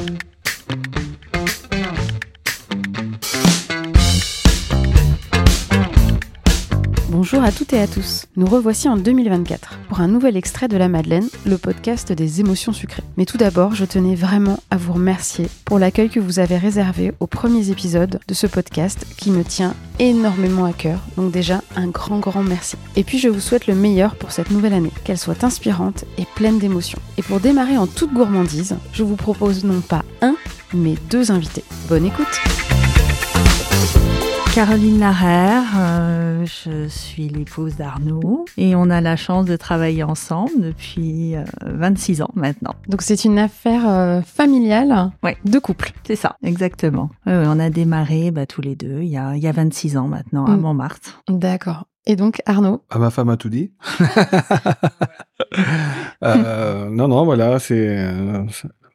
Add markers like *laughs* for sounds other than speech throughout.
Thank you. Bonjour à toutes et à tous. Nous revoici en 2024 pour un nouvel extrait de La Madeleine, le podcast des émotions sucrées. Mais tout d'abord, je tenais vraiment à vous remercier pour l'accueil que vous avez réservé aux premiers épisodes de ce podcast qui me tient énormément à cœur. Donc déjà, un grand grand merci. Et puis je vous souhaite le meilleur pour cette nouvelle année, qu'elle soit inspirante et pleine d'émotions. Et pour démarrer en toute gourmandise, je vous propose non pas un, mais deux invités. Bonne écoute Caroline Larère, euh, je suis l'épouse d'Arnaud et on a la chance de travailler ensemble depuis 26 euh, ans maintenant. Donc c'est une affaire euh, familiale ouais. de couple. C'est ça, exactement. on a démarré bah, tous les deux il y, a, il y a 26 ans maintenant à mm. Montmartre. D'accord. Et donc Arnaud? Ah, Ma femme a tout dit. *laughs* non, non, voilà, c'est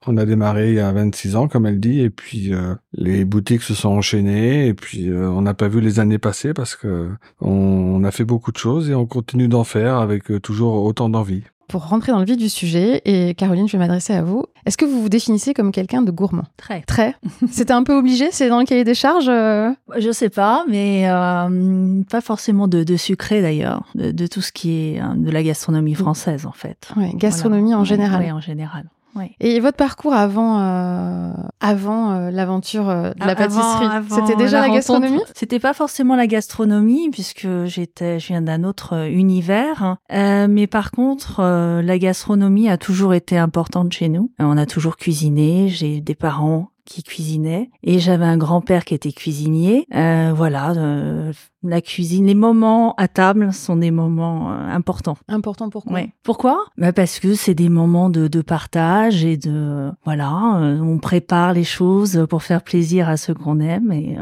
on a démarré il y a 26 ans, comme elle dit, et puis euh, les boutiques se sont enchaînées, et puis euh, on n'a pas vu les années passer parce que on, a fait beaucoup de choses et on continue d'en faire avec euh, toujours autant d'envie. Pour rentrer dans le vif du sujet, et Caroline, je vais m'adresser à vous. Est-ce que vous vous définissez comme quelqu'un de gourmand? Très. Très? *laughs* C'était un peu obligé? C'est dans le cahier des charges Je sais pas, mais pas forcément de, sucré d'ailleurs, de, tout ce qui est de la gastronomie française en fait. Oui, gastronomie en général. Oui, en général. Et votre parcours avant, euh, avant euh, l'aventure euh, de la pâtisserie, c'était déjà la, gastronomie? C'était pas forcément la gastronomie puisque j'étais, je viens d'un autre univers. mais par contre, la gastronomie a toujours été importante chez nous. On a toujours cuisiné. J'ai des parents qui cuisinait et j'avais un grand-père qui était cuisinier. Euh, voilà, euh, la cuisine, les moments à table sont des moments euh, importants. Importants pourquoi ouais. Pourquoi? Bah Parce que c'est des moments de, de, partage et de voilà, on prépare les choses pour faire plaisir à ceux qu'on aime et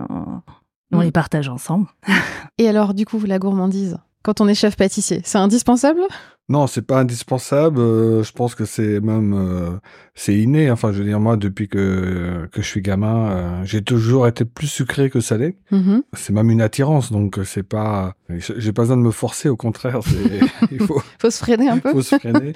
on mm. les partage ensemble. *laughs* et alors du coup la gourmandise quand on est chef pâtissier, c'est indispensable? Non, c'est pas indispensable. Euh, je pense que c'est même euh, c'est inné. Enfin, je veux dire moi, depuis que que je suis gamin, euh, j'ai toujours été plus sucré que salé. Mm-hmm. C'est même une attirance, donc c'est pas. J'ai pas besoin de me forcer. Au contraire, *laughs* il faut. faut se freiner un peu. faut se freiner.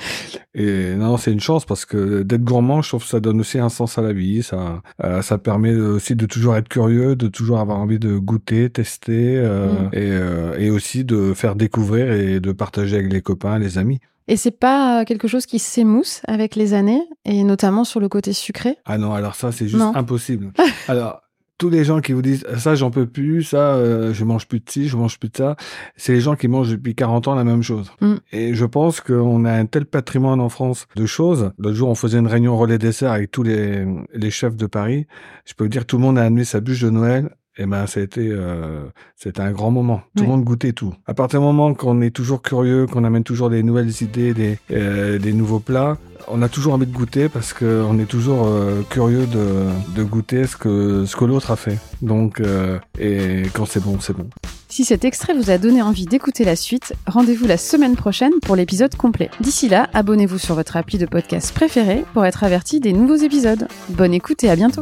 Et non, c'est une chance parce que d'être gourmand, je trouve que ça donne aussi un sens à la vie. Ça ça permet aussi de toujours être curieux, de toujours avoir envie de goûter, tester, mm. et et aussi de faire découvrir et de partager avec les copains, les amis. Et c'est pas quelque chose qui s'émousse avec les années, et notamment sur le côté sucré? Ah non, alors ça, c'est juste impossible. *laughs* alors, tous les gens qui vous disent ça j'en peux plus, ça euh, je mange plus de ci, je mange plus de ça, c'est les gens qui mangent depuis 40 ans la même chose. Mm. Et je pense qu'on a un tel patrimoine en France de choses. L'autre jour on faisait une réunion relais dessert avec tous les, les chefs de Paris. Je peux vous dire tout le monde a amené sa bûche de Noël eh ben, été, euh, c'était un grand moment. Tout le monde goûtait tout. À partir du moment qu'on est toujours curieux, qu'on amène toujours des nouvelles idées, des, euh, des nouveaux plats, on a toujours envie de goûter parce qu'on est toujours euh, curieux de, de, goûter ce que, ce que l'autre a fait. Donc, euh, et quand c'est bon, c'est bon. Si cet extrait vous a donné envie d'écouter la suite, rendez-vous la semaine prochaine pour l'épisode complet. D'ici là, abonnez-vous sur votre appli de podcast préféré pour être averti des nouveaux épisodes. Bonne écoute et à bientôt.